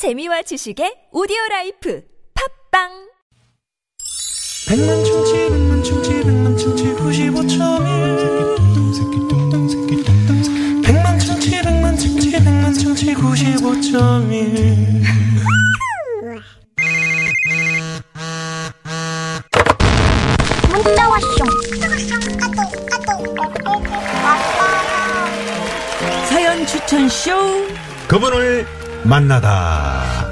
재미와 지식의 오디오 라이프 팝빵! 백만 충치 백만 충치 백만 충치 95.1 백만 충치 백만 충치 백만 충치 95.1 문자 왔쇼 까똑 까똑 사연 추천 쇼. 그분을 만나다.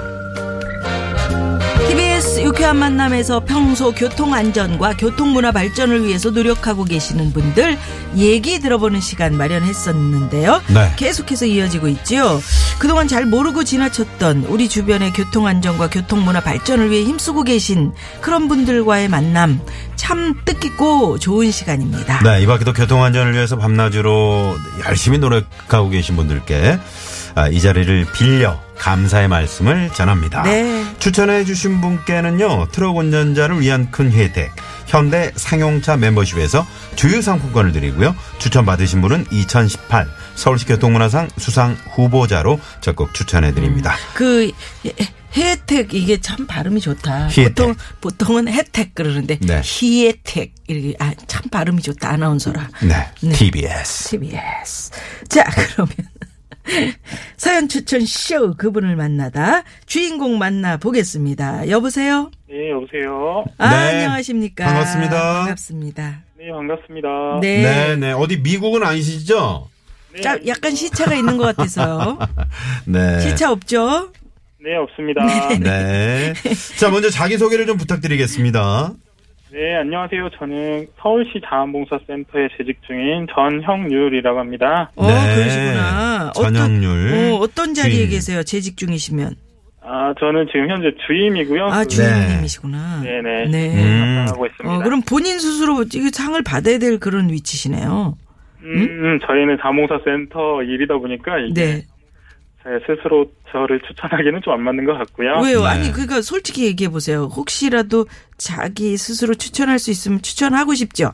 TBS 유쾌한 만남에서 평소 교통 안전과 교통 문화 발전을 위해서 노력하고 계시는 분들 얘기 들어보는 시간 마련했었는데요. 네. 계속해서 이어지고 있지요. 그동안 잘 모르고 지나쳤던 우리 주변의 교통 안전과 교통 문화 발전을 위해 힘쓰고 계신 그런 분들과의 만남 참 뜻깊고 좋은 시간입니다. 네, 이 밖에도 교통 안전을 위해서 밤낮으로 열심히 노력하고 계신 분들께 아, 이 자리를 빌려 감사의 말씀을 전합니다. 네. 추천해 주신 분께는요, 트럭 운전자를 위한 큰 혜택, 현대 상용차 멤버십에서 주유 상품권을 드리고요. 추천 받으신 분은 2018 서울시 교통문화상 수상 후보자로 적극 추천해 드립니다. 그 혜- 혜택 이게 참 발음이 좋다. 혜택. 보통 보통은 혜택 그러는데 네. 희혜택 이렇게 아 참 발음이 좋다 아나운서라. 네, 네. TBS. TBS. 자 그러면 사연 추천 쇼 그분을 만나다 주인공 만나 보겠습니다. 여보세요. 네, 여보세요. 아, 네. 안녕하십니까. 반갑습니다. 반갑습니다. 네, 반갑습니다. 네. 네, 네. 어디 미국은 아니시죠? 네, 자, 약간 시차가 있는 것 같아서요. 네. 시차 없죠? 네, 없습니다. 네. 자, 먼저 자기소개를 좀 부탁드리겠습니다. 네, 안녕하세요. 저는 서울시 자원봉사센터에 재직 중인 전형률이라고 합니다. 어, 네. 그러시구나. 전형률. 어떤, 어, 어떤 자리에 주임. 계세요? 재직 중이시면. 아, 저는 지금 현재 주임이고요. 아, 그- 주임님이시구나. 네네. 네. 음. 하고 있습니다. 어, 그럼 본인 스스로 이 상을 받아야 될 그런 위치시네요. 음, 음, 저희는 자원봉사센터 일이다 보니까 이게 네. 제 스스로 저를 추천하기는 좀 안 맞는 것 같고요. 왜요? 네. 아니, 그러니까 솔직히 얘기해 보세요. 혹시라도 자기 스스로 추천할 수 있으면 추천하고 싶죠?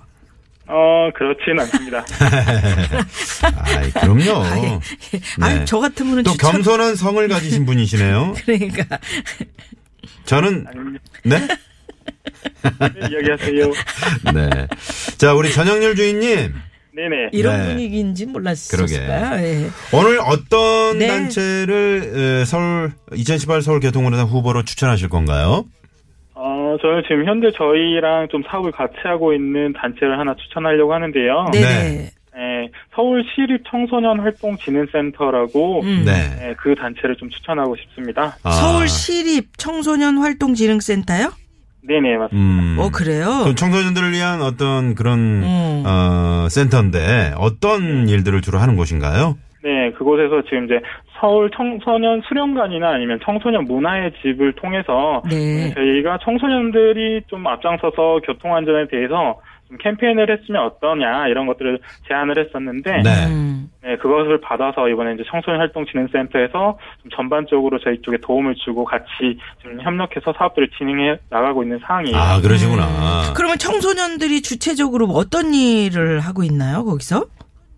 어, 그렇진 않습니다. 아이, 그럼요. 아니, 저 같으면은 또 추천. 겸손한 성을 가지신 분이시네요. 그러니까. 저는, 아닙니다. 네? 네, 이야기하세요. 네. 자, 우리 전영률 주인님. 네네. 이런 네. 분위기인지 그러게. 몰랐을까요? 예. 오늘 어떤 네. 단체를 에, 서울 2018 서울 교통운행사 후보로 추천하실 건가요? 어, 저는 지금 현재 저희랑 좀 사업을 같이 하고 있는 단체를 하나 추천하려고 하는데요. 네네. 네. 예, 서울 시립 청소년 활동 진흥센터라고 음. 네. 예, 그 단체를 좀 추천하고 싶습니다. 아, 서울 시립 청소년 활동 진흥센터요? 네네 맞습니다. 음. 어, 그래요? 청소년들을 위한 어떤 그런 음. 어, 센터인데 어떤 일들을 주로 하는 곳인가요? 네 그곳에서 지금 이제 서울 청소년 수련관이나 아니면 청소년 문화의 집을 통해서 네. 저희가 청소년들이 좀 앞장서서 교통 안전에 대해서 좀 캠페인을 했으면 어떠냐 이런 것들을 제안을 했었는데 네. 음. 네, 그것을 받아서 이번에 이제 청소년 활동 진흥센터에서 좀 전반적으로 저희 쪽에 도움을 주고 같이 지금 협력해서 사업들을 진행해 나가고 있는 상황이에요. 아, 그러시구나. 그러면 청소년들이 주체적으로 어떤 일을 하고 있나요, 거기서?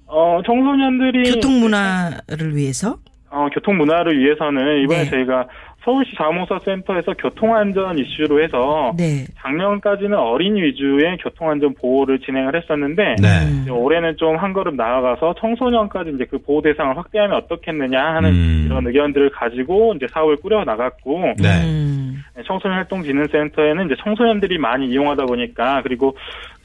어, 청소년들이 교통 문화를 위해서? 어, 교통 문화를 위해서는 이번에 네. 저희가 서울시 자원봉사센터에서 교통안전 이슈로 해서 네. 작년까지는 어린이 위주의 교통안전 보호를 진행을 했었는데 네. 이제 올해는 좀 한 걸음 나아가서 청소년까지 이제 그 보호 대상을 확대하면 어떻겠느냐 하는 음. 이런 의견들을 가지고 이제 사업을 꾸려 나갔고 네. 음. 청소년 활동진흥센터에는 이제 청소년들이 많이 이용하다 보니까 그리고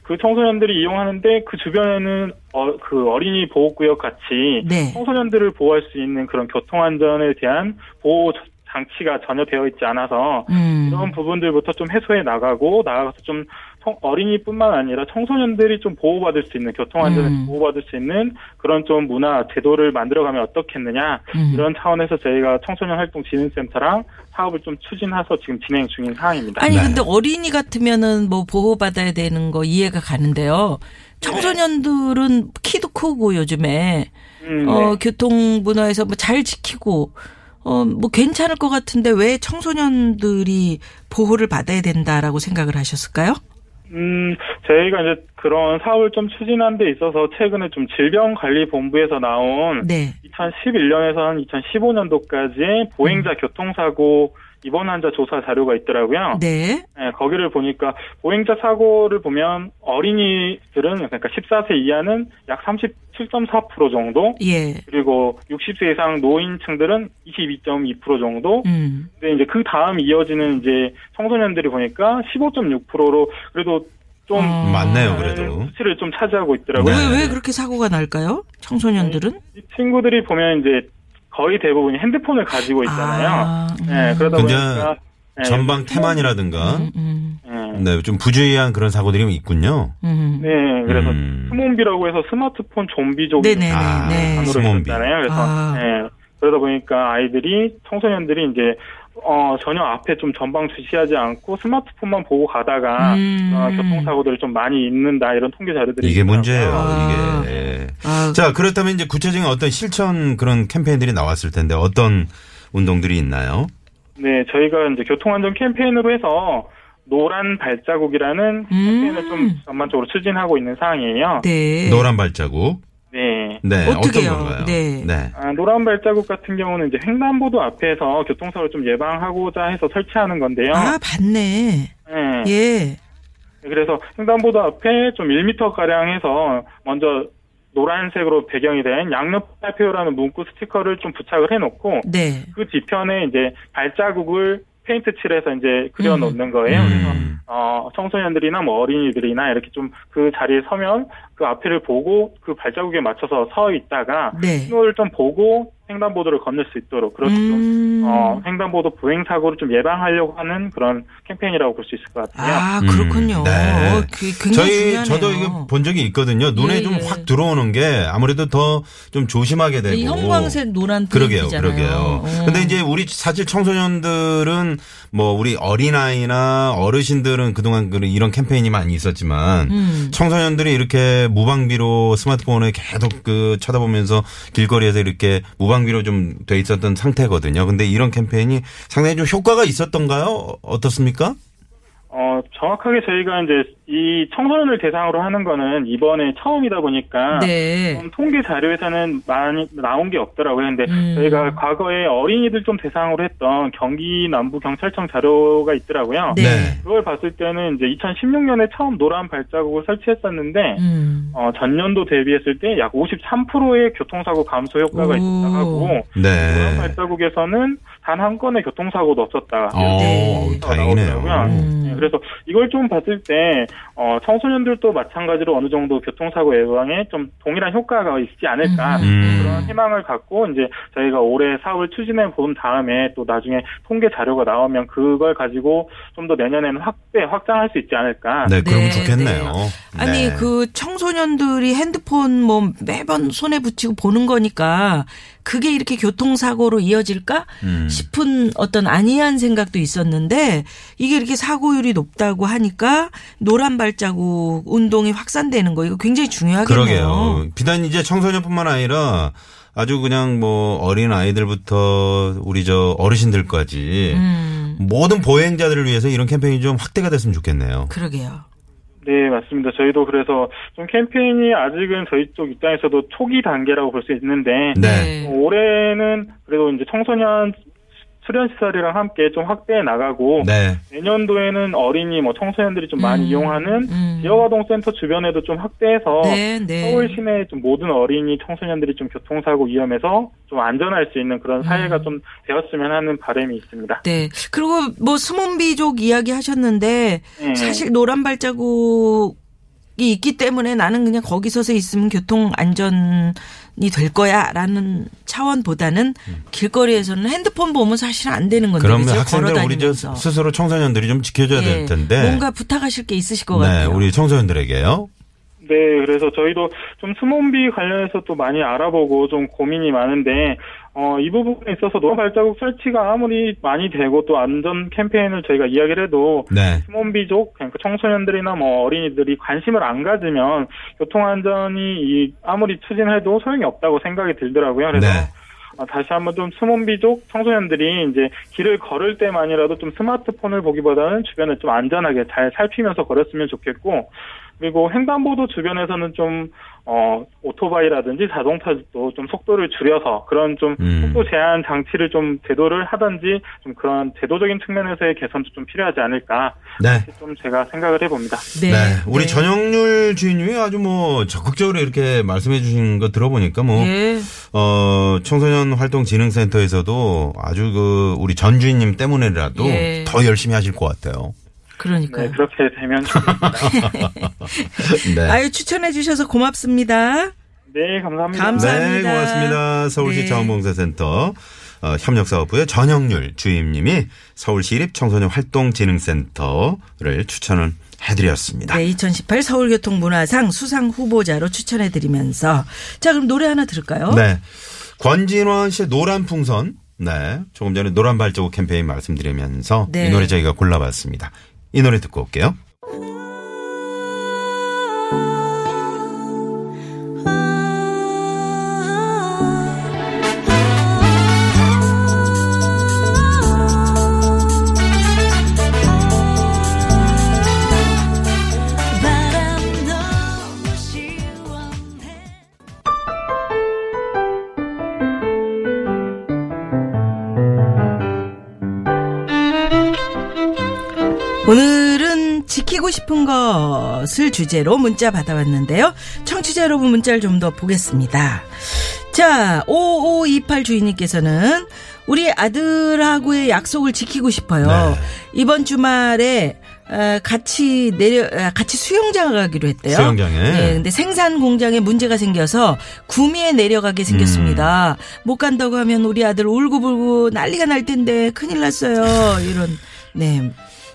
그 청소년들이 이용하는데 그 주변에는 어, 그 어린이 보호구역 같이 네. 청소년들을 보호할 수 있는 그런 교통안전에 대한 보호 장치가 전혀 되어 있지 않아서 음. 이런 부분들부터 좀 해소해 나가고 나아가서 좀 청- 어린이뿐만 아니라 청소년들이 좀 보호받을 수 있는 교통안전을 음. 보호받을 수 있는 그런 좀 문화 제도를 만들어가면 어떻겠느냐 음. 이런 차원에서 저희가 청소년 활동 진흥센터랑 사업을 좀 추진해서 지금 진행 중인 상황입니다. 아니 네. 근데 어린이 같으면은 뭐 보호받아야 되는 거 이해가 가는데요. 청소년들은 키도 크고 요즘에 음, 어 네. 교통 문화에서 뭐 잘 지키고 어 뭐 괜찮을 것 같은데 왜 청소년들이 보호를 받아야 된다라고 생각을 하셨을까요? 음, 저희가 이제 그런 사업을 좀 추진한 데 있어서 최근에 좀 질병관리본부에서 나온 네. 2011년에서 한 2015년도까지 보행자 교통사고 입원 환자 조사 자료가 있더라고요. 네. 네, 거기를 보니까 보행자 사고를 보면 어린이들은 그러니까 14세 이하는 약 37.4% 정도, 예. 그리고 60세 이상 노인층들은 22.2% 정도. 음. 근데 이제 그 다음 이어지는 이제 청소년들이 보니까 15.6%로 그래도 좀 어. 맞네요, 그래도. 수치를 좀 차지하고 있더라고요. 네. 왜, 왜 그렇게 사고가 날까요? 청소년들은? 이 친구들이 보면 이제 거의 대부분이 핸드폰을 가지고 있잖아요. 아, 음. 네, 그러다 보니까 네, 전방 태만이라든가 음, 음, 네, 네, 좀 부주의한 그런 사고들이 있군요. 음. 네, 그래서 음. 스몬비라고 해서 스마트폰 좀비족 네네네. 아, 네. 단어를 스몬비. 썼잖아요. 그래서 아. 네, 그러다 보니까 아이들이 청소년들이 이제 어, 전혀 앞에 좀 전방 주시하지 않고 스마트폰만 보고 가다가 음. 어, 교통사고들이 좀 많이 있는다 이런 통계 자료들이 이게 있더라고요. 문제예요, 아. 이게. 아, 자, 그렇다면 이제 구체적인 어떤 실천 그런 캠페인들이 나왔을 텐데 어떤 운동들이 있나요? 네, 저희가 이제 교통안전 캠페인으로 해서 노란 발자국이라는 캠페인을 좀 전반적으로 추진하고 있는 상황이에요. 네. 노란 발자국. 네. 네, 어떻게요? 건가요? 네. 아, 노란 발자국 같은 경우는 이제 횡단보도 앞에서 교통사고를 좀 예방하고자 해서 설치하는 건데요. 아, 봤네. 네. 예. 그래서 횡단보도 앞에 좀 1m 가량 해서 먼저 노란색으로 배경이 된 양옆발표라는 문구 스티커를 좀 부착을 해놓고 네. 그 뒤편에 이제 발자국을 페인트 칠해서 이제 그려놓는 거예요. 그래서 음. 어, 청소년들이나 뭐 어린이들이나 이렇게 좀 그 자리에 서면 그 앞에를 보고 그 발자국에 맞춰서 서 있다가 네. 신호를 좀 보고 횡단보도를 건널 수 있도록 그렇게 좀 음. 어, 횡단보도 보행 사고를 좀 예방하려고 하는 그런 캠페인이라고 볼 수 있을 것 같아요. 아, 그렇군요. 음, 네. 어, 그, 굉장히 저희 중요하네요. 저도 이거 본 적이 있거든요. 눈에 예, 좀 예. 확 들어오는 게 아무래도 더 좀 조심하게 되고. 이 형광색 노란 그러게요. 그러게요. 어. 근데 이제 우리 사실 청소년들은 뭐 우리 어린 아이나 어르신 들은 그동안 그런 이런 캠페인이 많이 있었지만 음. 청소년들이 이렇게 무방비로 스마트폰을 계속 그 쳐다보면서 길거리에서 이렇게 무방비로 좀 돼 있었던 상태거든요. 근데 이런 캠페인이 상당히 좀 효과가 있었던가요? 어떻습니까? 어, 정확하게 저희가 이제 이 청소년을 대상으로 하는 거는 이번에 처음이다 보니까 네. 좀 통계 자료에서는 많이 나온 게 없더라고요. 근데 음. 저희가 과거에 어린이들 좀 대상으로 했던 경기 남부 경찰청 자료가 있더라고요. 네. 그걸 봤을 때는 이제 2016년에 처음 노란 발자국을 설치했었는데 음. 어, 전년도 대비했을 때 약 53%의 교통사고 감소 효과가 오. 있다고 하고 노란 네. 발자국에서는 단 한 건의 교통사고도 없었다. 어, 네. 다행이네요. 나오더라고요. 음. 네, 그래서 이걸 좀 봤을 때 어, 청소년들도 마찬가지로 어느 정도 교통사고 예방에 좀 동일한 효과가 있지 않을까 음. 그런 희망을 갖고 이제 저희가 올해 사업을 추진해 본 다음에 또 나중에 통계 자료가 나오면 그걸 가지고 좀 더 내년에는 확대 확장할 수 있지 않을까. 네, 그럼 네, 좋겠네요. 아니 네. 그 청소년들이 핸드폰 뭐 매번 손에 붙이고 보는 거니까 그게 이렇게 교통사고로 이어질까 음. 싶은 어떤 안이한 생각도 있었는데 이게 이렇게 사고율이 높다고 하니까 노란 발자국 운동이 확산되는 거 이거 굉장히 중요하겠네요. 그러게요. 비단 이제 청소년뿐만 아니라 아주 그냥 뭐 어린 아이들부터 우리 저 어르신들까지 음, 모든 보행자들을 위해서 이런 캠페인이 좀 확대가 됐으면 좋겠네요. 그러게요. 네, 맞습니다. 저희도 그래서 좀 캠페인이 아직은 저희 쪽 입장에서도 초기 단계라고 볼 수 있는데 네. 어, 올해는 그래도 이제 청소년 수련 시설이랑 함께 좀 확대해 나가고 네. 내년도에는 어린이 뭐 청소년들이 좀 많이 음, 이용하는 음. 지역아동센터 주변에도 좀 확대해서 네, 네. 서울 시내 좀 모든 어린이 청소년들이 좀 교통사고 위험에서 좀 안전할 수 있는 그런 사회가 음. 좀 되었으면 하는 바람이 있습니다. 네. 그리고 뭐 스몬비족 이야기 하셨는데 네. 사실 노란 발자국 이 있기 때문에 나는 그냥 거기 서서 있으면 교통 안전이 될 거야라는 차원보다는 길거리에서는 핸드폰 보면 사실 안 되는 건데 그러면? 학생들 우리 저. 스스로 청소년들이 좀 지켜줘야 예. 될 텐데. 뭔가 부탁하실 게 있으실 것 네, 같아요. 우리 청소년들에게요. 네, 그래서 저희도 좀 스몬비 관련해서 또 많이 알아보고 좀 고민이 많은데, 어, 이 부분에 있어서 노란 발자국 설치가 아무리 많이 되고 또 안전 캠페인을 저희가 이야기를 해도 네. 스몬비족, 그러니까 청소년들이나 뭐 어린이들이 관심을 안 가지면 교통 안전이 이 아무리 추진해도 소용이 없다고 생각이 들더라고요. 그래서 네. 어, 다시 한번 좀 스몬비족 청소년들이 이제 길을 걸을 때만이라도 좀 스마트폰을 보기보다는 주변을 좀 안전하게 잘 살피면서 걸었으면 좋겠고 그리고 횡단보도 주변에서는 좀 어, 오토바이라든지 자동차도 좀 속도를 줄여서 그런 좀 음. 속도 제한 장치를 좀 제도를 하든지 좀 그런 제도적인 측면에서의 개선도 좀 필요하지 않을까 네. 좀 제가 생각을 해봅니다. 네. 우리 전영률 주인님이 아주 뭐 적극적으로 이렇게 말씀해 주신 거 들어보니까 뭐, 예. 어, 청소년 활동 진흥센터에서도 아주 그 우리 전 주인님 때문에라도 예. 더 열심히 하실 것 같아요. 그러니까요. 네, 그렇게 되면 좋겠습니다. 네. 아유 추천해 주셔서 고맙습니다. 네, 감사합니다. 감사- 네, 감사합니다. 고맙습니다. 서울시 네. 자원봉사센터 어, 협력사업부의 전영률 주임님이 서울시립 청소년 활동진흥센터를 추천을 해드렸습니다. 네, 2018 서울교통문화상 수상 후보자로 추천해 드리면서 자 그럼 노래 하나 들을까요? 네. 권진원 씨의 노란 풍선. 네. 조금 전에 노란 발자국 캠페인 말씀드리면서 네. 이 노래 저희가 골라봤습니다. 이 노래 듣고 올게요. 오늘은 지키고 싶은 것을 주제로 문자 받아왔는데요. 청취자 여러분 문자를 좀 더 보겠습니다. 자, 5528 주인님께서는 우리 아들하고의 약속을 지키고 싶어요. 네. 이번 주말에 어, 같이 내려 아, 같이 수영장 가기로 했대요. 수영장에. 네, 근데 생산 공장에 문제가 생겨서 구미에 내려가게 생겼습니다. 음. 못 간다고 하면 우리 아들 울고불고 난리가 날 텐데 큰일 났어요. 이런 네,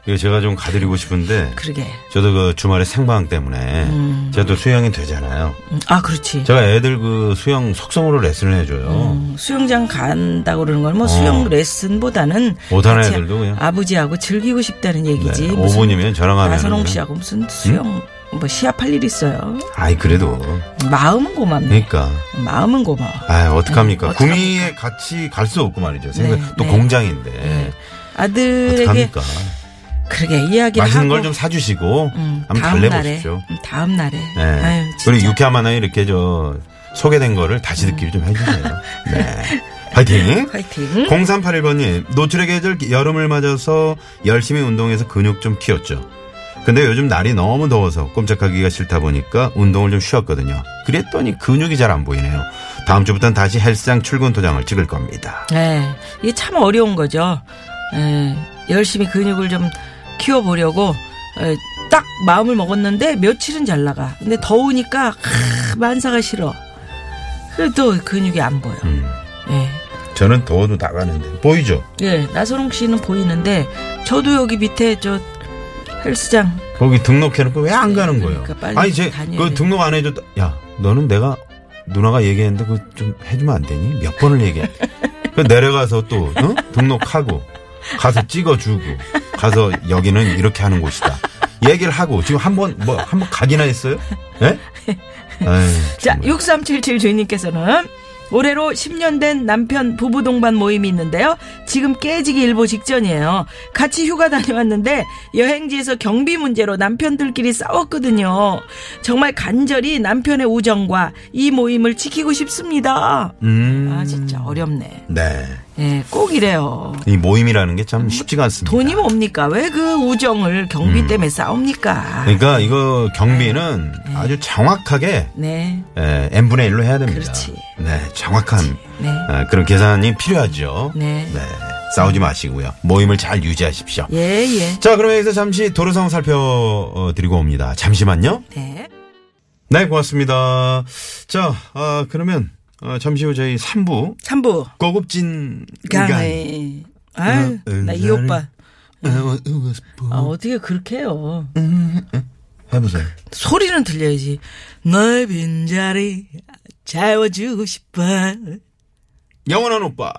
이거 제가 좀 가드리고 싶은데 그러게. 저도 그 주말에 생방 때문에 제가 또 수영이 되잖아요. 음, 아, 그렇지. 제가 애들 그 수영 속성으로 레슨을 해줘요. 음, 수영장 간다고 그러는 건 뭐 수영 레슨보다는 어. 못하는 애들도 그냥. 아버지하고 즐기고 싶다는 얘기지. 네, 무슨 5분이면 저랑 하면 나선홍 씨하고 무슨 수영 뭐 시합할 일 있어요. 아이 그래도 마음은 고맙네. 그러니까 마음은 고마워. 아 어떡합니까 음, 구미에 같이 갈 수 없고 말이죠. 생각 네, 또 네. 공장인데 아들에게 어떡합니까? 그러게 이야기를 맛있는 걸 좀 사주시고 음, 한번 달래보십시오. 음, 다음 날에. 네. 아유, 우리 진짜. 유쾌한 만화에 이렇게 저 소개된 거를 다시 듣기를 좀 해주세요. 네. 파이팅! 파이팅. 0381번님, 노출의 계절 여름을 맞아서 열심히 운동해서 근육 좀 키웠죠. 근데 요즘 날이 너무 더워서 꼼짝하기가 싫다 보니까 운동을 좀 쉬었거든요. 그랬더니 근육이 잘 안 보이네요. 다음 주부터는 다시 헬스장 출근 도장을 찍을 겁니다. 네, 이게 참 어려운 거죠. 예, 열심히 근육을 좀 키워보려고 예, 딱 마음을 먹었는데 며칠은 잘 나가. 근데 더우니까 하, 만사가 싫어. 그래도 근육이 안 보여. 음. 예. 저는 더워도 나가는데. 보이죠? 예, 나선홍 씨는 보이는데 저도 여기 밑에 저 헬스장 거기 등록해놓고 왜 안 가는 거예요? 그러니까 아니, 제, 그 돼. 등록 안 해줬다. 야, 너는 내가, 누나가 얘기했는데 그거 좀 해주면 안 되니? 몇 번을 얘기해. 그 내려가서 또, 어? 등록하고, 가서 찍어주고, 가서 여기는 이렇게 하는 곳이다. 얘기를 하고, 지금 한 번, 뭐, 한 번 가기나 했어요? 예? 자, 정말. 6377 주인님께서는 올해로 10년 된 남편 부부 동반 모임이 있는데요. 지금 깨지기 일보 직전이에요. 같이 휴가 다녀왔는데 여행지에서 경비 문제로 남편들끼리 싸웠거든요. 정말 간절히 남편의 우정과 이 모임을 지키고 싶습니다. 음. 아, 진짜 어렵네. 네. 예, 꼭 이래요. 이 모임이라는 게 참 쉽지가 않습니다. 돈이 뭡니까? 왜 그 우정을 경비 음. 때문에 싸웁니까? 그러니까 이거 경비는 아주 정확하게 네. 에, n분의 1로 해야 됩니다. 그렇지. 네, 정확한 네. 아, 그런 계산이 필요하죠. 네. 싸우지 마시고요. 모임을 잘 유지하십시오. 예, 예. 자, 그럼 여기서 잠시 도로 상황 살펴드리고 옵니다. 잠시만요. 네. 네, 고맙습니다. 자, 아, 그러면 어, 잠시 후 저희 3부 3부. 고급진 강해. 아유, 나이 음, 오빠. 어, 아, 어떻게 그렇게 해요? 해보세요. 소리는 들려야지. 널 빈자리 채워주고 싶어. 영원한 오빠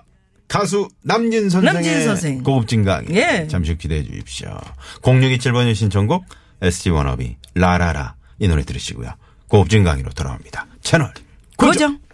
가수 남진 선생의 남진 선생. 고급진 강의 예. 잠시 후 기대해 주십시오. 0627번의 신청곡 ST 워너비 라라라 이 노래 들으시고요. 고급진 강의로 돌아옵니다. 채널 고정. 고정.